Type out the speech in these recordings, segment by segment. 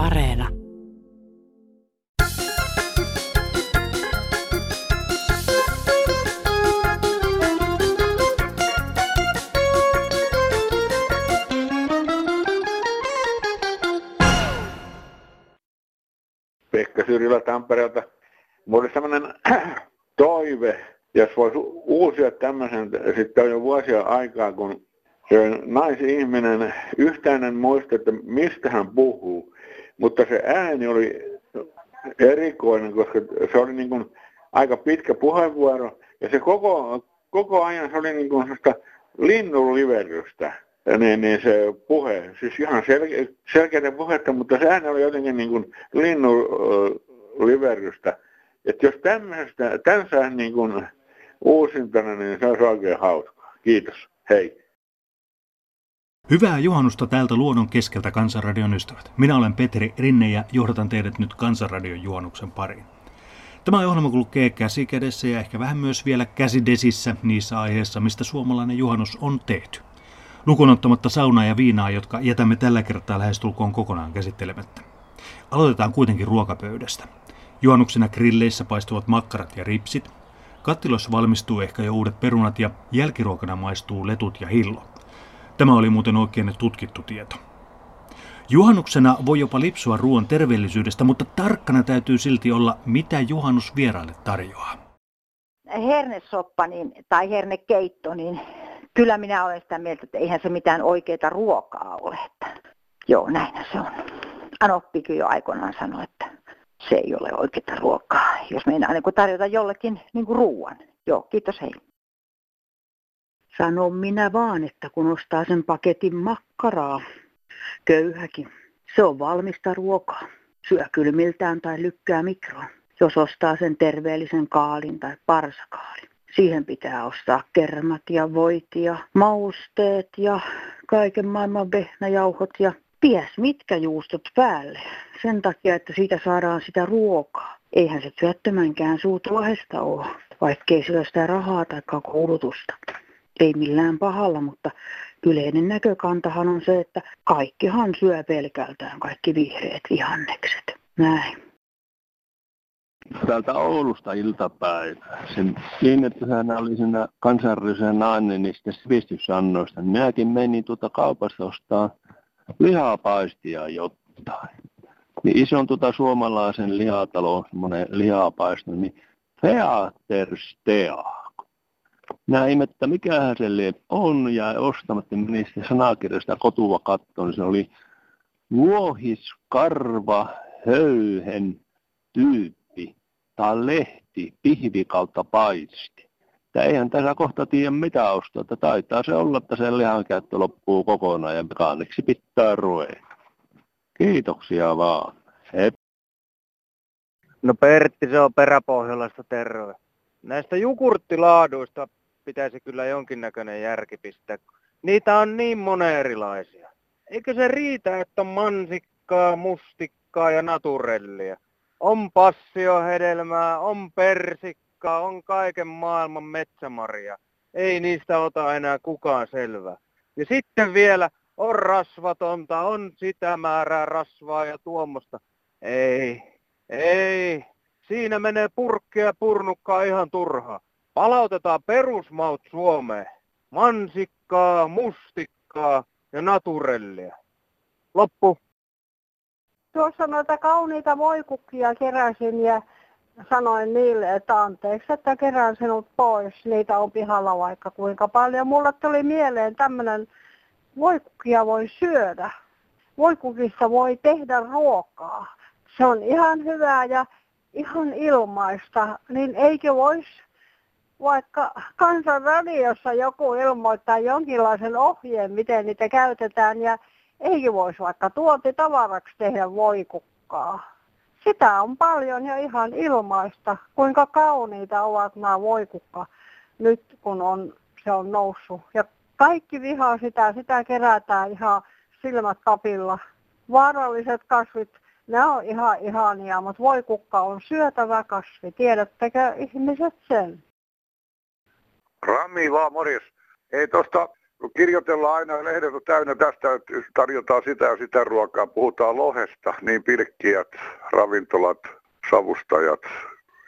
Areena. Pekka Syrjilä Tampereelta. Mulla oli sellainen toive, jos voisi uusia tämmöisen, sitten on jo vuosia aikaa, kun naisihminen yhtään muista, että mistä hän puhuu, mutta se ääni oli erikoinen, koska se oli niin kuin aika pitkä puheenvuoro ja se koko, koko ajan se oli niin kuin linnun liverrystä. Niin, niin se puhe, siis ihan selke, selkeä puhetta, mutta se ääni oli jotenkin niin kuin linnun liverrystä. Että jos tämmöistä, tämän saa niin kuin uusintana, niin se olisi oikein hauska. Kiitos. Hei. Hyvää juhannusta täältä luonnon keskeltä Kansanradion ystävät. Minä olen Petri Rinne ja johdatan teidät nyt Kansanradion juhannuksen pariin. Tämä ohjelma kulkee käsi kädessä ja ehkä vähän myös vielä käsidesissä niissä aiheissa, mistä suomalainen juhannus on tehty. Lukunottamatta saunaa ja viinaa, jotka jätämme tällä kertaa lähestulkoon kokonaan käsittelemättä. Aloitetaan kuitenkin ruokapöydästä. Juhannuksena grilleissä paistuvat makkarat ja ripsit. Kattiloissa valmistuu ehkä jo uudet perunat ja jälkiruokana maistuu letut ja hillo. Tämä oli muuten oikein tutkittu tieto. Juhannuksena voi jopa lipsua ruoan terveellisyydestä, mutta tarkkana täytyy silti olla, mitä juhannus vieraille tarjoaa. Hernesoppa niin, tai hernekeitto, niin kyllä minä olen sitä mieltä, että eihän se mitään oikeaa ruokaa ole. Että, joo, näin se on. Anoppikin jo aikoinaan sanoi, että se ei ole oikeaa ruokaa, jos meinaa niin tarjota jollekin niin ruoan. Joo, kiitos hei. Sanon minä vaan, että kun ostaa sen paketin makkaraa, köyhäkin, se on valmista ruokaa. Syö kylmiltään tai lykkää mikroon, jos ostaa sen terveellisen kaalin tai parsakaalin. Siihen pitää ostaa kermat ja voit ja mausteet ja kaiken maailman vehnäjauhot ja ties mitkä juustot päälle. Sen takia, että siitä saadaan sitä ruokaa. Eihän se työttömänkään suutulohesta ole, vaikkei sillä sitä rahaa tai koulutusta ei millään pahalla, mutta yleinen näkökantahan on se, että kaikkihan syö pelkältään kaikki vihreät vihannekset. Näin. Täältä Oulusta iltapäivää. Sen, niin, että hän oli siinä kansainvälisen nainen niistä sivistyssannoista. Minäkin menin tuota kaupasta ostaa lihapaistia jotain. Niin ison tuota suomalaisen lihatalon semmoinen lihapaisto, niin Featerstea minä että mikähän se on, ja ostamatta menin sitten sanakirjasta kotua kattoon, niin se oli vuohiskarva höyhen tyyppi tai lehti pihvi kautta paisti. Että eihän tässä kohta tiedä mitä ostaa, että taitaa se olla, että se lihan käyttö loppuu kokonaan ja mekaaniksi pitää ruveta. Kiitoksia vaan. Hei. No Pertti, se on peräpohjalaista terve. Näistä jukurttilaaduista pitäisi kyllä jonkinnäköinen järki pistää. Niitä on niin monen erilaisia. Eikö se riitä, että on mansikkaa, mustikkaa ja naturellia? On passiohedelmää, on persikkaa, on kaiken maailman metsämaria. Ei niistä ota enää kukaan selvää. Ja sitten vielä on rasvatonta, on sitä määrää rasvaa ja tuommoista. Ei, ei. Siinä menee purkkia purnukkaa ihan turhaa. Palautetaan perusmaut Suomeen. Mansikkaa, mustikkaa ja naturellia. Loppu. Tuossa noita kauniita voikukkia keräsin ja sanoin niille, että anteeksi, että kerään sinut pois. Niitä on pihalla vaikka kuinka paljon. Mulle tuli mieleen tämmöinen, voikukkia voi syödä. Voikukissa voi tehdä ruokaa. Se on ihan hyvää ja ihan ilmaista. Niin eikö voisi vaikka kansanradiossa joku ilmoittaa jonkinlaisen ohjeen, miten niitä käytetään ja ei voisi vaikka tuotitavaraksi tehdä voikukkaa. Sitä on paljon ja ihan ilmaista, kuinka kauniita ovat nämä voikukka nyt kun on, se on noussut. Ja kaikki vihaa sitä, sitä kerätään ihan silmät kapilla. Vaaralliset kasvit, ne on ihan ihania, mutta voikukka on syötävä kasvi. Tiedättekö ihmiset sen? Rami vaan, morjes. Ei tuosta kirjoitellaan aina, lehdet on täynnä tästä, että tarjotaan sitä ja sitä ruokaa, puhutaan lohesta, niin pilkkiät, ravintolat, savustajat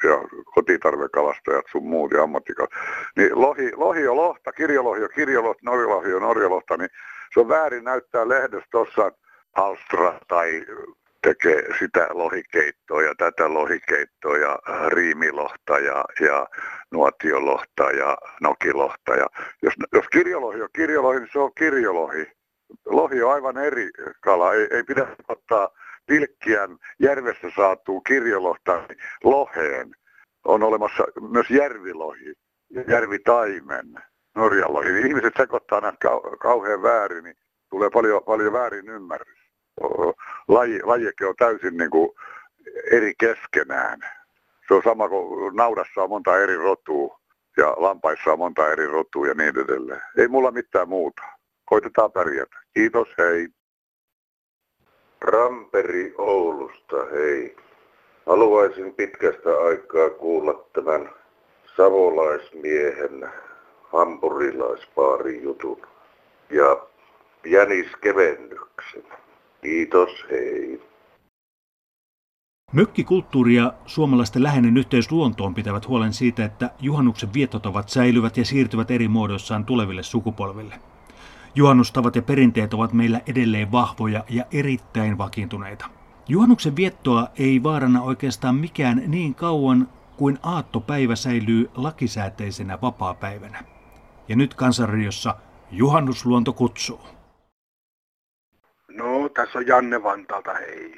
ja kotitarvekalastajat sun muut ja ammattikalastajat. Niin lohi, lohi on lohta, kirjolohi on kirjolohta, norjalohi on norjalohta, niin se on väärin näyttää lehdessä tuossa Alstra tai tekee sitä lohikeittoa ja tätä lohikeittoa ja riimilohta ja, ja nuotiolohta ja nokilohta. Ja jos, jos kirjolohi on kirjolohi, niin se on kirjolohi. Lohi on aivan eri kala. Ei, ei pidä ottaa pilkkiän järvestä saatuu kirjolohta loheen. On olemassa myös järvilohi, järvitaimen, norjalohi. Ihmiset sekoittaa nämä kauhean väärin, niin tulee paljon, paljon väärin ymmärrys laji, lajike on täysin niin kuin eri keskenään. Se on sama kuin naudassa on monta eri rotua ja lampaissa on monta eri rotua ja niin edelleen. Ei mulla mitään muuta. Koitetaan pärjätä. Kiitos, hei. Ramperi Oulusta, hei. Haluaisin pitkästä aikaa kuulla tämän savolaismiehen hampurilaispaarin jutun ja jäniskevennyksen. Kiitos, hei. Mökkikulttuuri ja suomalaisten läheinen yhteys luontoon pitävät huolen siitä, että juhannuksen viettotavat säilyvät ja siirtyvät eri muodoissaan tuleville sukupolville. Juhannustavat ja perinteet ovat meillä edelleen vahvoja ja erittäin vakiintuneita. Juhannuksen viettoa ei vaarana oikeastaan mikään niin kauan kuin aattopäivä säilyy lakisääteisenä vapaapäivänä. Ja nyt Kansanradiossa Juhannusluonto kutsuu. Tässä on Janne Vantalta, hei.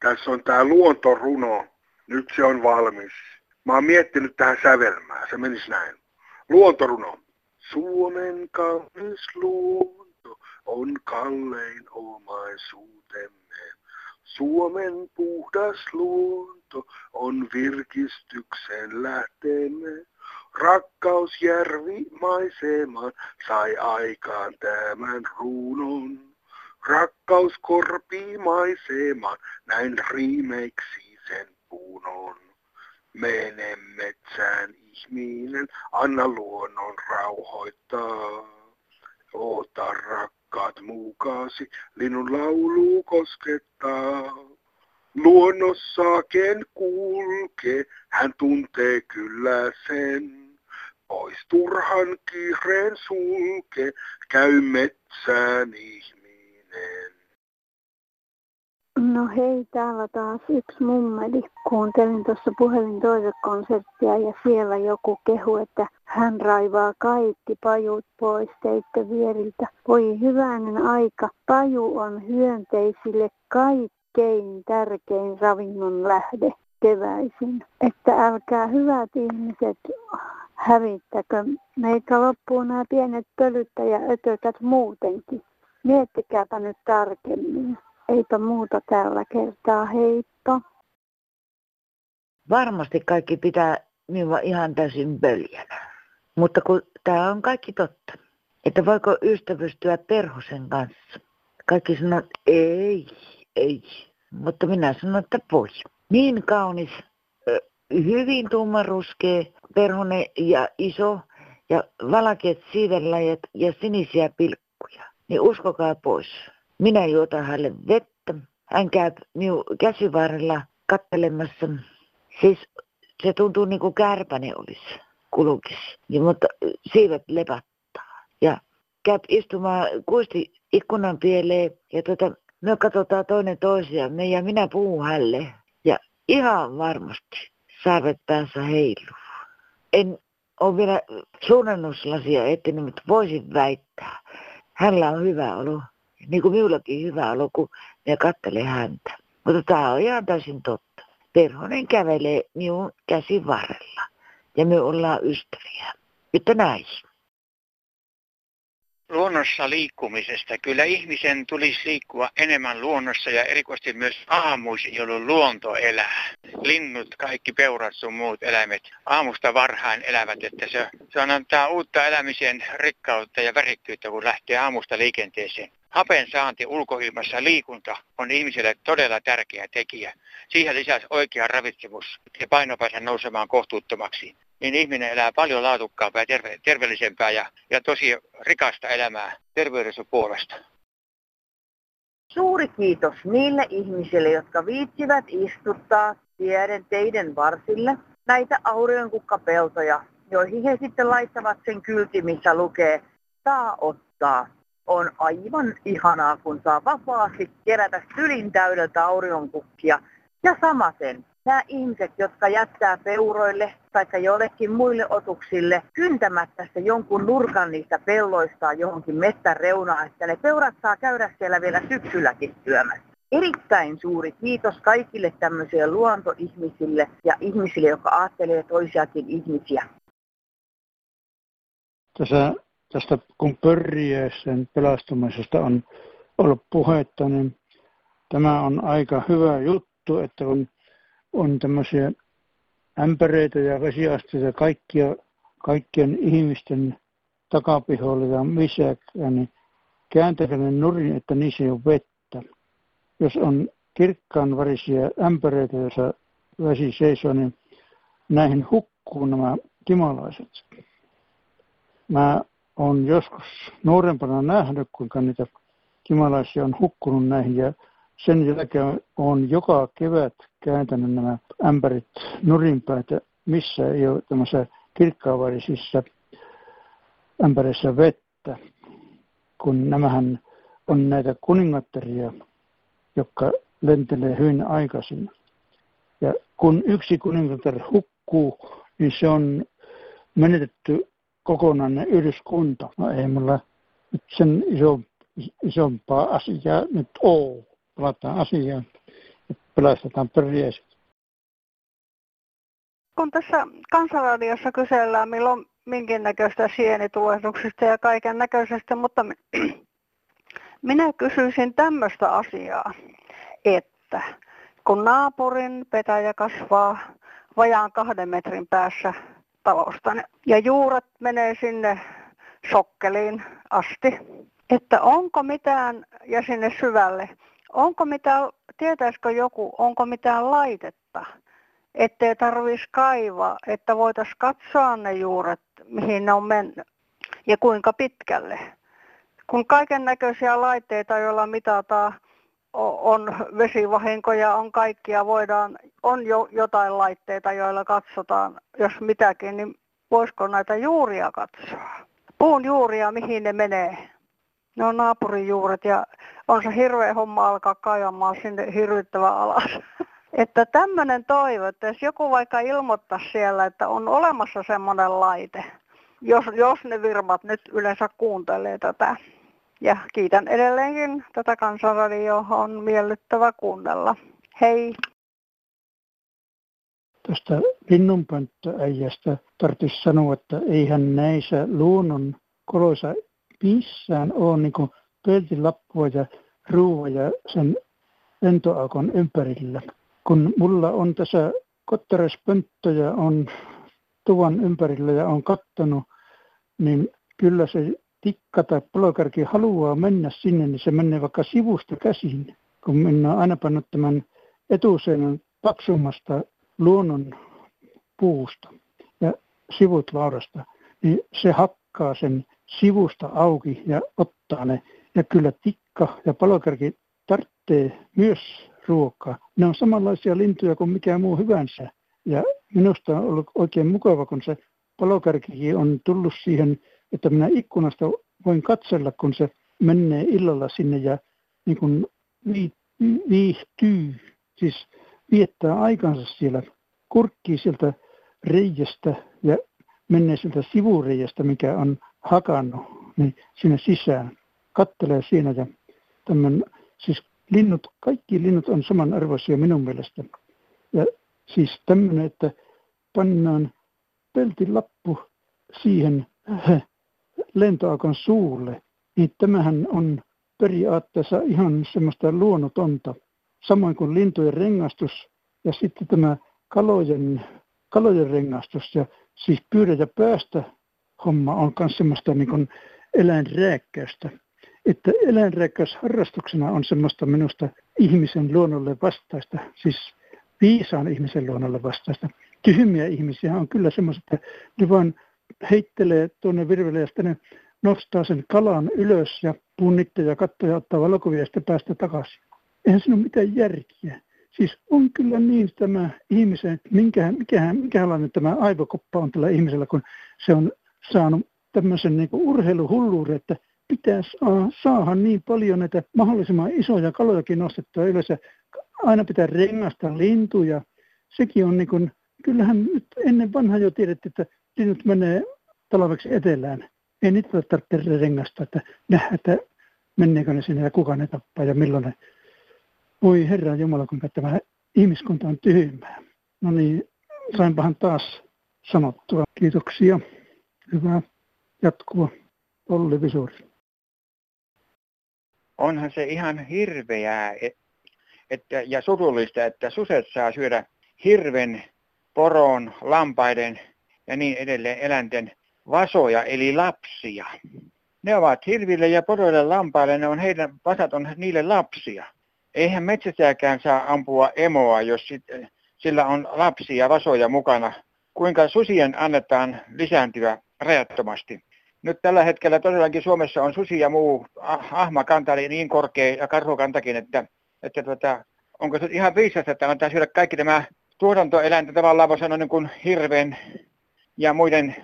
Tässä on tää luontoruno. Nyt se on valmis. Mä oon miettinyt tähän sävelmää. Se menis näin. Luontoruno. Suomen kaunis luonto on kallein omaisuutemme. Suomen puhdas luonto on virkistyksen lähteemme. Rakkausjärvi maisemaan sai aikaan tämän runon. Rakkaus korpii näin riimeiksi sen puun Mene metsään ihminen, anna luonnon rauhoittaa. Ota rakkaat mukaasi, linnun laulu koskettaa. Luonnossa ken kulkee, hän tuntee kyllä sen. Pois turhan kiireen sulke, käy metsään ihminen ihminen. No hei, täällä taas yksi mummeli. Kuuntelin tuossa puhelin konserttia ja siellä joku kehu, että hän raivaa kaikki pajut pois teitä vieriltä. Voi hyvänen aika, paju on hyönteisille kaikkein tärkein ravinnon lähde keväisin. Että älkää hyvät ihmiset hävittäkö. Meitä loppuu nämä pienet pölyttä ja ötökät muutenkin. Miettikääpä nyt tarkemmin. Eipä muuta tällä kertaa, heippa. Varmasti kaikki pitää minua ihan täysin pöljänä. Mutta kun tämä on kaikki totta, että voiko ystävystyä perhosen kanssa. Kaikki sanoo, että ei, ei. Mutta minä sanon, että voi. Niin kaunis, hyvin tummaruskea perhone ja iso ja valkeat siivenlajat ja sinisiä pilkkuja niin uskokaa pois. Minä juotan hänelle vettä. Hän käy minun käsivarrella kattelemassa. Siis se tuntuu niin kuin kärpäne olisi kulkisi. Ja, mutta siivet lepattaa. Ja käy istumaan kuisti ikkunan pieleen ja tota, me katsotaan toinen toisiamme ja minä puhun hälle. Ja ihan varmasti saavet päässä heiluu. En ole vielä suunnannuslasia etsinyt, mutta voisin väittää, hänellä on hyvä olo. Niin kuin minullakin hyvä olo, kun ne kattelee häntä. Mutta tämä on ihan täysin totta. Perhonen kävelee minun käsin varrella. Ja me ollaan ystäviä. Että näin luonnossa liikkumisesta. Kyllä ihmisen tulisi liikkua enemmän luonnossa ja erikoisesti myös aamuisin, jolloin luonto elää. Linnut, kaikki peurat sun muut eläimet aamusta varhain elävät, että se, se on antaa uutta elämisen rikkautta ja värikkyyttä, kun lähtee aamusta liikenteeseen. Hapen saanti ulkoilmassa liikunta on ihmiselle todella tärkeä tekijä. Siihen lisäsi oikea ravitsemus ja painopaine nousemaan kohtuuttomaksi. Niin ihminen elää paljon laadukkaampaa ja terve, terveellisempää ja, ja tosi rikasta elämää terveydessä puolesta. Suuri kiitos niille ihmisille, jotka viitsivät istuttaa tieden teiden varsille näitä aurinkukkapeltoja, joihin he sitten laittavat sen kylti, missä lukee saa ottaa. On aivan ihanaa, kun saa vapaasti kerätä sylin täydeltä aurinkukkia. Ja samaten nämä ihmiset, jotka jättää peuroille tai jollekin muille otuksille kyntämättä se jonkun nurkan niistä pelloistaan johonkin metsän reunaan, että ne peurat saa käydä siellä vielä syksylläkin syömässä. Erittäin suuri kiitos kaikille tämmöisille luontoihmisille ja ihmisille, jotka ajattelee toisiakin ihmisiä. Tässä, tästä kun pörriäisen pelastumisesta on ollut puhetta, niin tämä on aika hyvä juttu, että kun on tämmöisiä ämpäreitä ja vesiasteita kaikkia, kaikkien ihmisten takapihoilla ja missä, niin kääntäkää ne nurin, että niissä ei ole vettä. Jos on kirkkaan värisiä ämpäreitä, joissa vesi seisoo, niin näihin hukkuu nämä kimalaiset. Mä olen joskus nuorempana nähnyt, kuinka niitä kimalaisia on hukkunut näihin ja sen jälkeen on joka kevät kääntänyt nämä ämpärit nurinpäitä, missä ei ole tämmöisissä kirkkaavarisissa ämpäreissä vettä, kun nämähän on näitä kuningattaria, jotka lentelee hyvin aikaisin. Ja kun yksi kuningatar hukkuu, niin se on menetetty kokonainen yhdyskunta. No ei mulla nyt sen iso, isompaa asiaa nyt ole palataan asiaan ja pelastetaan pörjäiset. Kun tässä kansanradiossa kysellään milloin minkin näköistä sienitulehduksista ja kaiken näköisestä, mutta minä kysyisin tämmöistä asiaa, että kun naapurin petäjä kasvaa vajaan kahden metrin päässä talosta ja juuret menee sinne sokkeliin asti, että onko mitään ja sinne syvälle, Onko mitään, tietäisikö joku, onko mitään laitetta, ettei tarvitsisi kaivaa, että voitaisiin katsoa ne juuret, mihin ne on mennyt ja kuinka pitkälle. Kun kaiken näköisiä laitteita, joilla mitataan, on vesivahinkoja, on kaikkia, voidaan, on jo jotain laitteita, joilla katsotaan, jos mitäkin, niin voisiko näitä juuria katsoa? Puun juuria, mihin ne menee. Ne on naapurin juuret ja on se hirveä homma alkaa kaivamaan sinne hirvittävän alas. Että tämmöinen toivo, että jos joku vaikka ilmoittaa siellä, että on olemassa semmoinen laite, jos, jos ne virmat nyt yleensä kuuntelee tätä. Ja kiitän edelleenkin tätä kansanradioa, on miellyttävä kuunnella. Hei! Tästä linnunpönttöäijästä tarvitsisi sanoa, että eihän näissä luonnon koloissa missään ole niin ja ruoa ja sen lentoaukon ympärillä. Kun mulla on tässä kottaraspönttöjä on tuvan ympärillä ja on kattonut, niin kyllä se tikka tai palokarki haluaa mennä sinne, niin se menee vaikka sivusta käsin. Kun minä aina pannut tämän etuseinän paksumasta luonnon puusta ja sivut laudasta, niin se hakkaa sen sivusta auki ja ottaa ne. Ja kyllä tikka ja palokärki tarvitsee myös ruokaa. Ne on samanlaisia lintuja kuin mikä muu hyvänsä. Ja minusta on ollut oikein mukava, kun se palokärkikin on tullut siihen, että minä ikkunasta voin katsella, kun se menee illalla sinne ja niin kuin viihtyy, siis viettää aikansa siellä, kurkkii sieltä reiästä ja menee sieltä sivureiästä, mikä on hakannut, niin sinne sisään. Kattelee siinä ja tämän, siis linnut, kaikki linnut on samanarvoisia minun mielestä. Ja siis tämmöinen, että pannaan peltilappu siihen äh, lentoakon suulle, niin tämähän on periaatteessa ihan semmoista luonnotonta. Samoin kuin lintujen rengastus ja sitten tämä kalojen, kalojen rengastus ja siis pyydä ja päästä homma on myös semmoista niin kuin eläinrääkkäystä. Että eläinrääkkäys harrastuksena on semmoista minusta ihmisen luonnolle vastaista, siis viisaan ihmisen luonnolle vastaista. tyhmiä ihmisiä on kyllä semmoiset, että ne vaan heittelee tuonne virvelle ja sitten ne nostaa sen kalan ylös ja punnitte ja katsoo ja ottaa valokuvia ja sitten päästä takaisin. Eihän siinä ole mitään järkiä. Siis on kyllä niin tämä ihmisen, että minkä, mikähän, mikälainen tämä aivokoppa on tällä ihmisellä, kun se on saanut tämmöisen niin urheiluhulluuden, että pitää saada niin paljon näitä mahdollisimman isoja kalojakin nostettua ja aina pitää rengasta lintuja. Sekin on niin kuin, kyllähän nyt ennen vanhaa jo tiedettiin, että linnut menee talveksi etelään. Ei niitä tarvitse rengasta, että nähdä, että menneekö ne sinne ja kuka ne tappaa ja milloin ne. Voi Herra Jumala, kuinka tämä ihmiskunta on tyhmää. No niin, sainpahan taas sanottua. Kiitoksia. Hyvää jatkua. Olli Visuri. Onhan se ihan hirveää että, ja surullista, että suset saa syödä hirven, poron, lampaiden ja niin edelleen eläinten vasoja eli lapsia. Ne ovat hirville ja poroille lampaille, ne on heidän, vasat on niille lapsia. Eihän metsästäjäkään saa ampua emoa, jos sit, sillä on lapsia vasoja mukana. Kuinka susien annetaan lisääntyä rajattomasti? Nyt tällä hetkellä todellakin Suomessa on susi ja muu ah, ahmakanta niin korkea ja karhukantakin, että, että tuota, onko se ihan viisasta, että annetaan syödä kaikki tämä tuotantoeläintä tavallaan voi sanoa niin kuin hirven ja muiden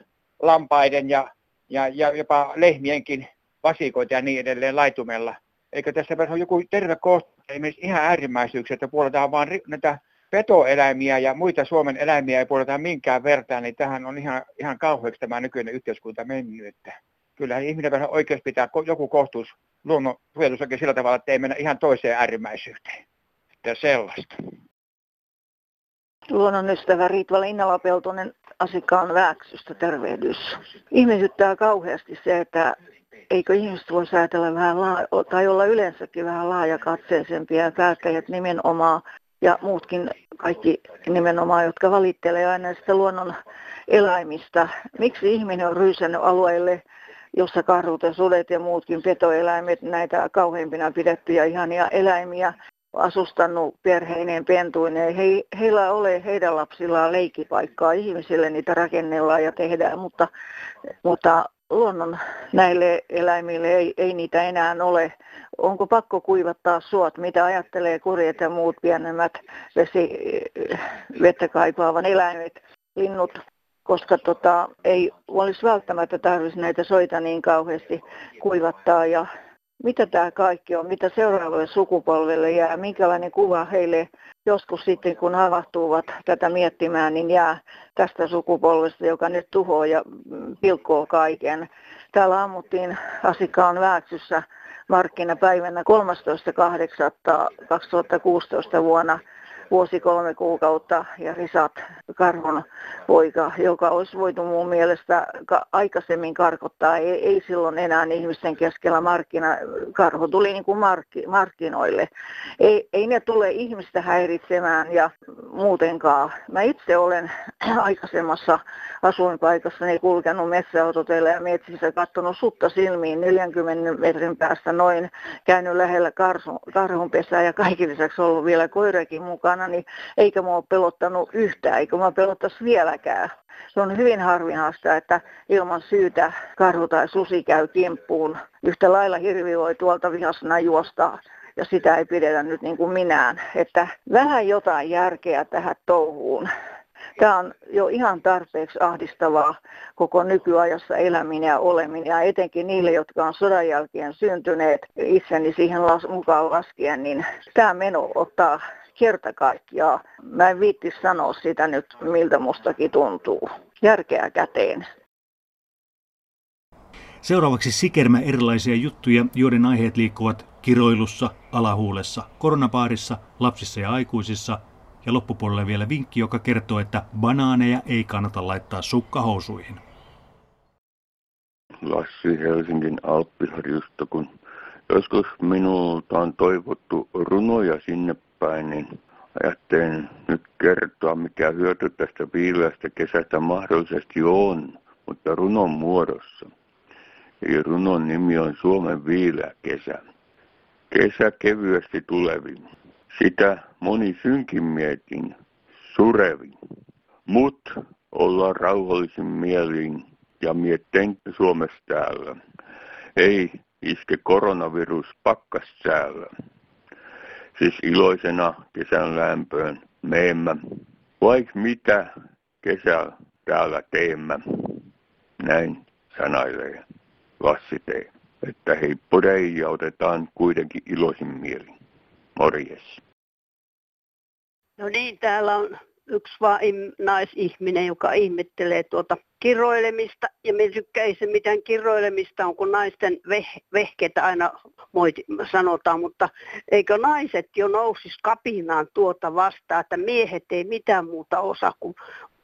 lampaiden ja, ja, ja jopa lehmienkin vasikoita ja niin edelleen laitumella. Eikö tässä ole joku terve kohta, esimerkiksi ihan äärimmäisyyksiä, että puoletaan vaan näitä petoeläimiä ja muita Suomen eläimiä ei puoleta minkään vertaan, niin tähän on ihan, ihan kauheaksi tämä nykyinen yhteiskunta mennyt. Että kyllähän ihminen vähän oikeus pitää joku kohtuus luonnon suojelussakin sillä tavalla, että ei mennä ihan toiseen äärimmäisyyteen. Että sellaista. Luonnonystävä Riitva Linnala-Peltonen asiakkaan väksystä tervehdys. Ihmetyttää kauheasti se, että eikö ihmiset voisi ajatella vähän laa- tai olla yleensäkin vähän laajakatseisempia ja päättäjät nimenomaan ja muutkin kaikki nimenomaan, jotka valittelee aina näistä luonnon eläimistä. Miksi ihminen on ryysännyt alueille, jossa karhut ja sudet ja muutkin petoeläimet, näitä kauheimpina pidettyjä ihania eläimiä, asustannut perheineen, pentuineen. He, heillä ole heidän lapsillaan leikkipaikkaa. Ihmisille niitä rakennellaan ja tehdään, mutta, mutta luonnon näille eläimille ei, ei niitä enää ole. Onko pakko kuivattaa suot? Mitä ajattelee kurjet ja muut pienemmät vesi, vettä kaipaavan eläimet, linnut? Koska tota, ei olisi välttämättä tarvitsisi näitä soita niin kauheasti kuivattaa ja mitä tämä kaikki on, mitä seuraavalle sukupolvelle jää, minkälainen kuva heille joskus sitten, kun havahtuvat tätä miettimään, niin jää tästä sukupolvesta, joka nyt tuhoaa ja pilkkoo kaiken. Täällä ammuttiin Asikaan Vääksyssä markkinapäivänä 13.8.2016 vuonna vuosi kolme kuukautta ja Risat Karhon poika, joka olisi voitu mun mielestä aikaisemmin karkottaa. Ei, ei silloin enää ihmisten keskellä markkina, karhu tuli niin kuin markki, markkinoille. Ei, ei ne tule ihmistä häiritsemään ja muutenkaan. Mä itse olen aikaisemmassa asuinpaikassani kulkenut metsäautoteilla ja metsissä katsonut sutta silmiin 40 metrin päästä noin, käynyt lähellä karhun pesää ja kaikki lisäksi ollut vielä koirakin mukana, niin eikä mua pelottanut yhtään, eikä mua pelottaisi vieläkään. Se on hyvin harvinaista, että ilman syytä karhu tai susi käy kimppuun. Yhtä lailla hirvi voi tuolta vihasena juosta ja sitä ei pidetä nyt niin kuin minään. Että vähän jotain järkeä tähän touhuun. Tämä on jo ihan tarpeeksi ahdistavaa koko nykyajassa eläminen ja oleminen ja etenkin niille, jotka on sodan jälkeen syntyneet itseni siihen las, mukaan laskien, niin tämä meno ottaa kerta kaikkiaan. Mä en viitti sanoa sitä nyt, miltä mustakin tuntuu. Järkeä käteen. Seuraavaksi sikermä erilaisia juttuja, joiden aiheet liikkuvat kiroilussa, alahuulessa, koronapaarissa, lapsissa ja aikuisissa – ja loppupuolelle vielä vinkki, joka kertoo, että banaaneja ei kannata laittaa sukkahousuihin. Lassi Helsingin Alppiharjusta, kun joskus minulta on toivottu runoja sinne päin, niin ajattelin nyt kertoa, mikä hyöty tästä viileästä kesästä mahdollisesti on, mutta runon muodossa. Eli runon nimi on Suomen viileä kesä. Kesä kevyesti tulevin. Sitä moni synkin mietin, surevin. Mut ollaan rauhallisin mielin ja mietteen Suomessa täällä. Ei iske koronavirus pakkas täällä. Siis iloisena kesän lämpöön meemme. Vaik mitä kesällä täällä teemme. Näin sanailee Lassi T. Että heipporeija otetaan kuitenkin iloisin mielin. Morjes. No niin, täällä on yksi vaan naisihminen, joka ihmettelee tuota kiroilemista. Ja me ei se mitään kiroilemista on, kun naisten veh- vehkeitä aina moiti, sanotaan, mutta eikö naiset jo nousis kapinaan tuota vastaan, että miehet ei mitään muuta osaa kuin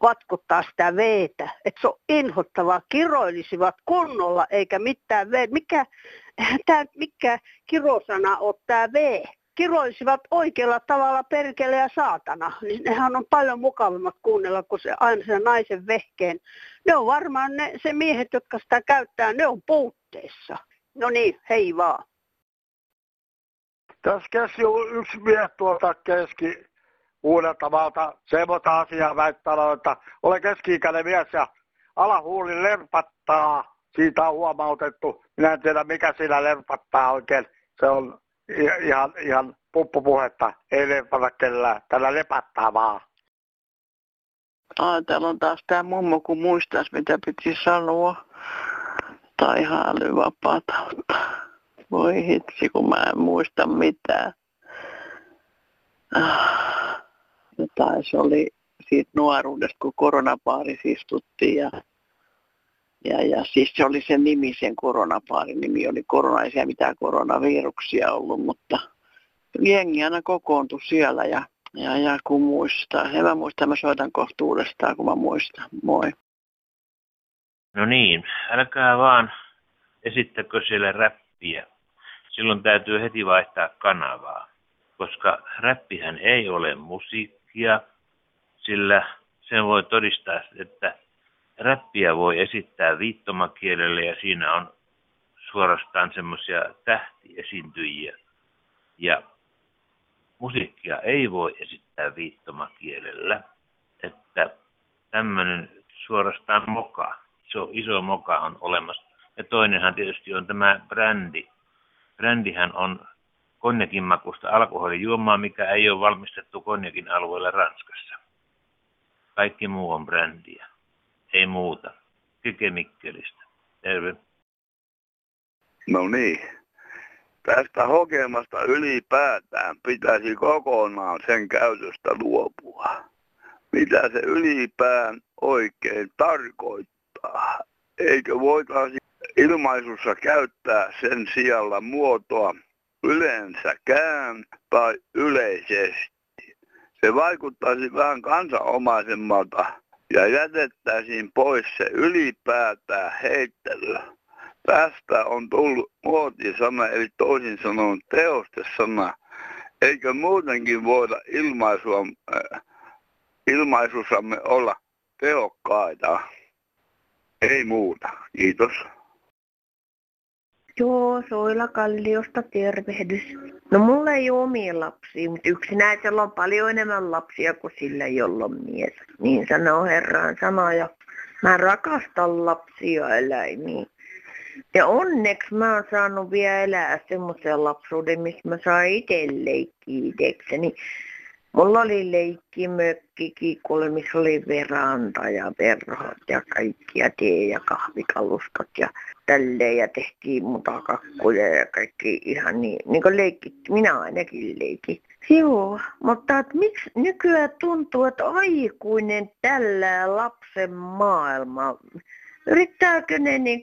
vatkottaa sitä veetä. Että se on inhottavaa, kiroilisivat kunnolla eikä mitään veetä. Mikä, tää, mikä kirosana on tämä vee? kiroisivat oikealla tavalla perkele ja saatana, niin nehän on paljon mukavimmat kuunnella kuin se aina sen naisen vehkeen. Ne on varmaan ne, se miehet, jotka sitä käyttää, ne on puutteessa. No niin, hei vaan. Tässä keski yksi mies tuolta keski Uudeltamaalta semmoista asiaa väittää, että olen keski-ikäinen mies ja alahuuli lerpattaa. Siitä on huomautettu. Minä en tiedä mikä siinä lerpattaa oikein. Se on ihan, ihan puppupuhetta, ei lepata kellään, tällä lepattaa vaan. Ai, täällä on taas tämä mummo, kun muistaisi, mitä piti sanoa. Tai ihan älyvapaata, voi hitsi, kun mä en muista mitään. Tai se oli siitä nuoruudesta, kun koronapaarissa istuttiin ja ja, ja siis se oli sen nimi, sen koronapaarin nimi oli korona, ei mitään koronaviruksia ollut, mutta jengi aina kokoontui siellä ja, ja, ja kun muistaa. Ja mä muistan, mä soitan kohta uudestaan, kun mä muistan. Moi. No niin, älkää vaan esittäkö siellä räppiä. Silloin täytyy heti vaihtaa kanavaa, koska räppihän ei ole musiikkia, sillä sen voi todistaa, että räppiä voi esittää viittomakielellä ja siinä on suorastaan semmoisia tähtiesiintyjiä. Ja musiikkia ei voi esittää viittomakielellä, että tämmöinen suorastaan moka, iso, iso moka on olemassa. Ja toinenhan tietysti on tämä brändi. Brändihän on konjakin makusta alkoholijuomaa, mikä ei ole valmistettu konjakin alueella Ranskassa. Kaikki muu on brändiä ei muuta. Kike Mikkelistä. Terve. No niin. Tästä hokemasta ylipäätään pitäisi kokonaan sen käytöstä luopua. Mitä se ylipään oikein tarkoittaa? Eikö voitaisi ilmaisussa käyttää sen sijalla muotoa yleensäkään tai yleisesti? Se vaikuttaisi vähän kansanomaisemmalta ja jätettäisiin pois se ylipäätään heittely. Tästä on tullut muotisana, eli toisin sanoen teostesana. Eikö muutenkin voida ilmaisua, äh, ilmaisussamme olla tehokkaita? Ei muuta. Kiitos. Joo, Soila Kalliosta tervehdys. No mulla ei ole omia lapsia, mutta yksinäisellä on paljon enemmän lapsia kuin sillä, jolla on mies. Niin sanoo Herran sana ja mä rakastan lapsia eläimiä. Ja onneksi mä oon saanut vielä elää semmoisen lapsuuden, missä mä saan itse leikkiä itsekseni. Mulla oli leikkimökkikin, kuule, missä oli veranta ja verhot ja kaikki ja tee- ja kahvikalustot ja tälleen ja tehtiin mutakakkuja ja kaikki ihan niin, niin kuin leikit, minä ainakin leikin. Joo, mutta että miksi nykyään tuntuu, että aikuinen tällä lapsen maailma, yrittääkö ne niin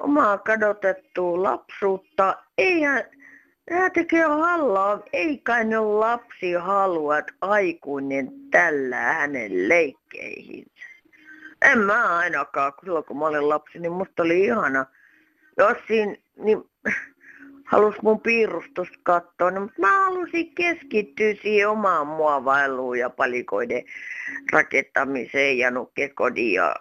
omaa kadotettua lapsuutta? Eihän Tekee hallaa. Ei kai ne lapsi halua, että aikuinen tällä hänen leikkeihin. En mä ainakaan, silloin kun mä olin lapsi, niin musta oli ihana. Jos siinä, niin halus mun piirustusta katsoa, niin, mutta mä halusin keskittyä siihen omaan muovailuun ja palikoiden rakentamiseen ja nukkekodin ja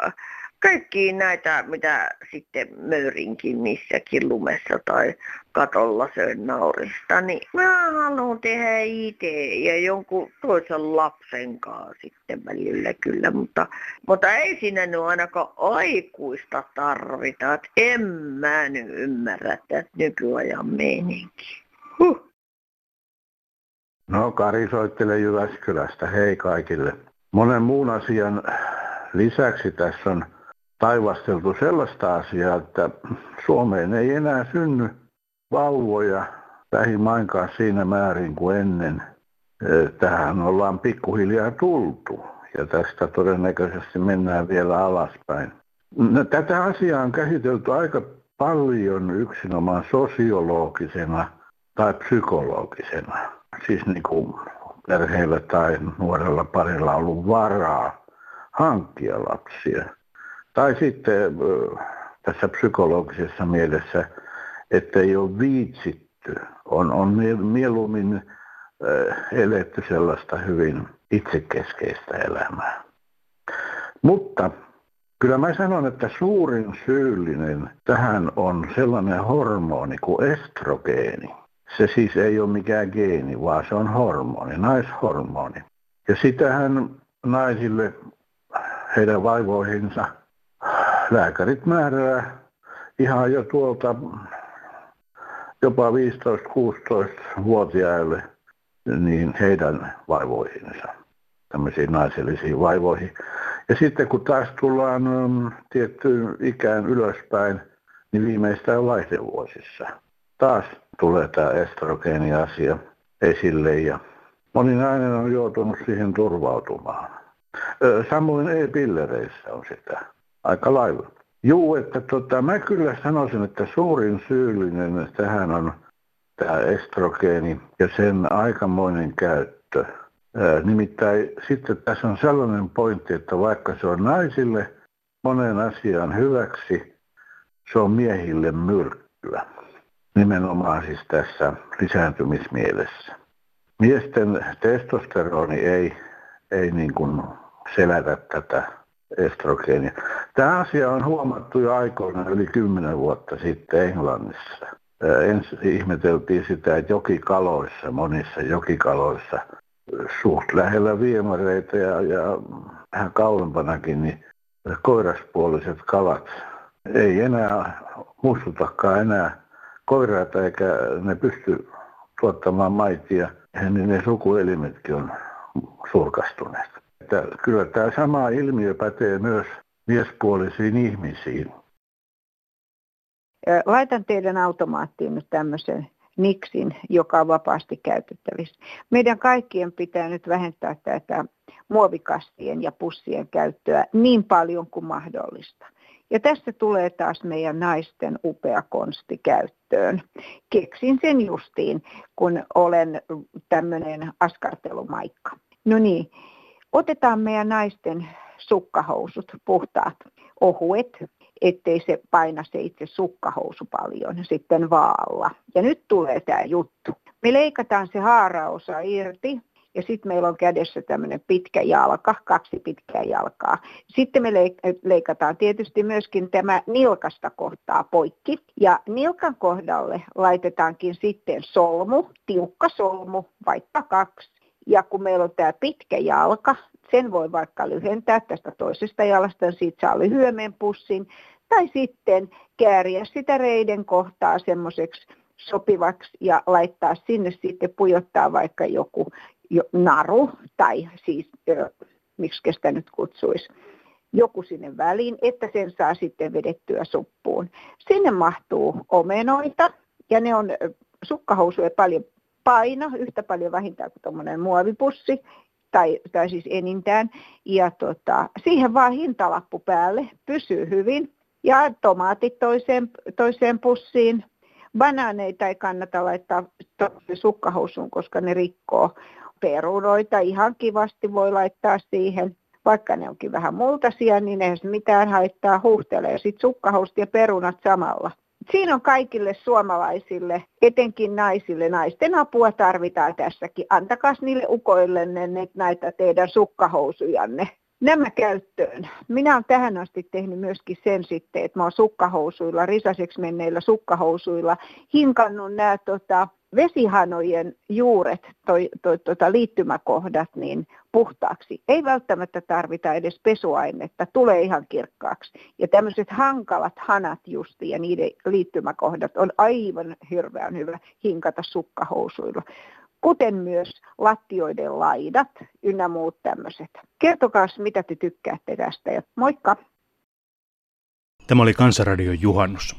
kaikki näitä, mitä sitten möyrinkin missäkin lumessa tai katolla söin naurista, niin mä haluan tehdä itse ja jonkun toisen lapsen kanssa sitten välillä kyllä, mutta, mutta ei siinä nyt ainakaan aikuista tarvita, että en mä nyt ymmärrä tätä nykyajan meininki. Huh. No Kari soittelee Jyväskylästä, hei kaikille. Monen muun asian lisäksi tässä on taivasteltu sellaista asiaa, että Suomeen ei enää synny vauvoja lähimainkaan siinä määrin kuin ennen. Tähän ollaan pikkuhiljaa tultu ja tästä todennäköisesti mennään vielä alaspäin. No, tätä asiaa on käsitelty aika paljon yksinomaan sosiologisena tai psykologisena. Siis niin kuin perheellä tai nuorella parilla on ollut varaa hankkia lapsia. Tai sitten tässä psykologisessa mielessä, että ei ole viitsitty. On, on mieluummin eletty sellaista hyvin itsekeskeistä elämää. Mutta kyllä mä sanon, että suurin syyllinen tähän on sellainen hormoni kuin estrogeeni. Se siis ei ole mikään geeni, vaan se on hormoni, naishormoni. Ja sitähän naisille, heidän vaivoihinsa lääkärit määrää ihan jo tuolta jopa 15-16-vuotiaille niin heidän vaivoihinsa, tämmöisiin naisellisiin vaivoihin. Ja sitten kun taas tullaan um, tiettyyn ikään ylöspäin, niin viimeistään vaihdevuosissa taas tulee tämä estrogeeni-asia esille ja moni nainen on joutunut siihen turvautumaan. Samoin e-pillereissä on sitä aika lailla. Juu, että tota, mä kyllä sanoisin, että suurin syyllinen tähän on tämä estrogeeni ja sen aikamoinen käyttö. Ää, nimittäin sitten tässä on sellainen pointti, että vaikka se on naisille monen asian hyväksi, se on miehille myrkkyä. Nimenomaan siis tässä lisääntymismielessä. Miesten testosteroni ei, ei niin kuin selätä tätä estrogeenia. Tämä asia on huomattu jo aikoina yli kymmenen vuotta sitten Englannissa. Ensin ihmeteltiin sitä, että jokikaloissa, monissa jokikaloissa, suht lähellä viemäreitä ja, ja vähän kauempanakin, niin koiraspuoliset kalat ei enää muistutakaan enää koiraita eikä ne pysty tuottamaan maitia, niin ne sukuelimetkin on surkastuneet että kyllä tämä sama ilmiö pätee myös miespuolisiin ihmisiin. Laitan teidän automaattiin nyt tämmöisen Nixin, joka on vapaasti käytettävissä. Meidän kaikkien pitää nyt vähentää tätä muovikastien ja pussien käyttöä niin paljon kuin mahdollista. Ja tässä tulee taas meidän naisten upea konsti käyttöön. Keksin sen justiin, kun olen tämmöinen askartelumaikka. No niin, Otetaan meidän naisten sukkahousut, puhtaat, ohuet, ettei se paina se itse sukkahousu paljon sitten vaalla. Ja nyt tulee tämä juttu. Me leikataan se haaraosa irti ja sitten meillä on kädessä tämmöinen pitkä jalka, kaksi pitkää jalkaa. Sitten me leikataan tietysti myöskin tämä nilkasta kohtaa poikki. Ja nilkan kohdalle laitetaankin sitten solmu, tiukka solmu, vaikka kaksi. Ja kun meillä on tämä pitkä jalka, sen voi vaikka lyhentää tästä toisesta jalasta, ja siitä saa lyhyemmän pussin. Tai sitten kääriä sitä reiden kohtaa semmoiseksi sopivaksi ja laittaa sinne sitten pujottaa vaikka joku jo, naru tai siis miksi sitä nyt kutsuisi joku sinne väliin, että sen saa sitten vedettyä suppuun. Sinne mahtuu omenoita ja ne on sukkahousuja paljon paino, yhtä paljon vähintään kuin tuommoinen muovipussi, tai, tai siis enintään. Ja tota, siihen vaan hintalappu päälle, pysyy hyvin. Ja tomaatit toiseen, toiseen pussiin. Banaaneita ei kannata laittaa sukkahousuun, koska ne rikkoo. Perunoita ihan kivasti voi laittaa siihen. Vaikka ne onkin vähän multaisia, niin se mitään haittaa huuhtelee. Sitten sukkahousut ja perunat samalla siinä on kaikille suomalaisille, etenkin naisille. Naisten apua tarvitaan tässäkin. Antakaa niille ukoille ne, näitä teidän sukkahousujanne. nämä käyttöön. Minä olen tähän asti tehnyt myöskin sen sitten, että mä oon sukkahousuilla, risaseksi menneillä sukkahousuilla, hinkannut nämä tota, vesihanojen juuret, toi, toi, tota, liittymäkohdat, niin puhtaaksi. Ei välttämättä tarvita edes pesuainetta, tulee ihan kirkkaaksi. Ja tämmöiset hankalat hanat justi ja niiden liittymäkohdat on aivan hirveän hyvä hinkata sukkahousuilla kuten myös lattioiden laidat ynnä muut tämmöiset. Kertokaa, mitä te tykkäätte tästä ja moikka! Tämä oli Kansanradion juhannus.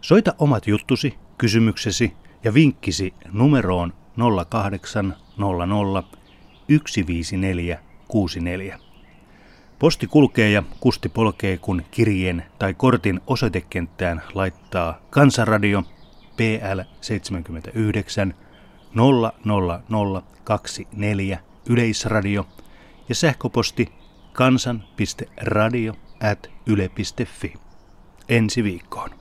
Soita omat juttusi, kysymyksesi ja vinkkisi numeroon 0800 15464. Posti kulkee ja kusti polkee, kun kirjeen tai kortin osoitekenttään laittaa Kansanradio PL 79 00024 Yleisradio ja sähköposti kansan.radio at yle.fi. Ensi viikkoon.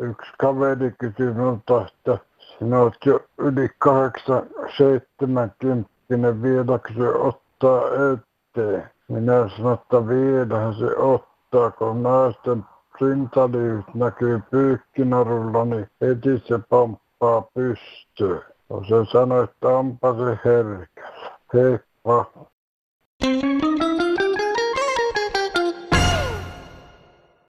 Yksi kaveri kysyi minulta, että sinä olet jo yli 870 vieläkö se ottaa eteen. Minä sanon, että vielähän se ottaa, kun naisten rintaliivit näkyy pyykkinarulla, niin heti se pomppaa pystyyn. No se sanoi, että onpa se herkällä. Heippa. thank you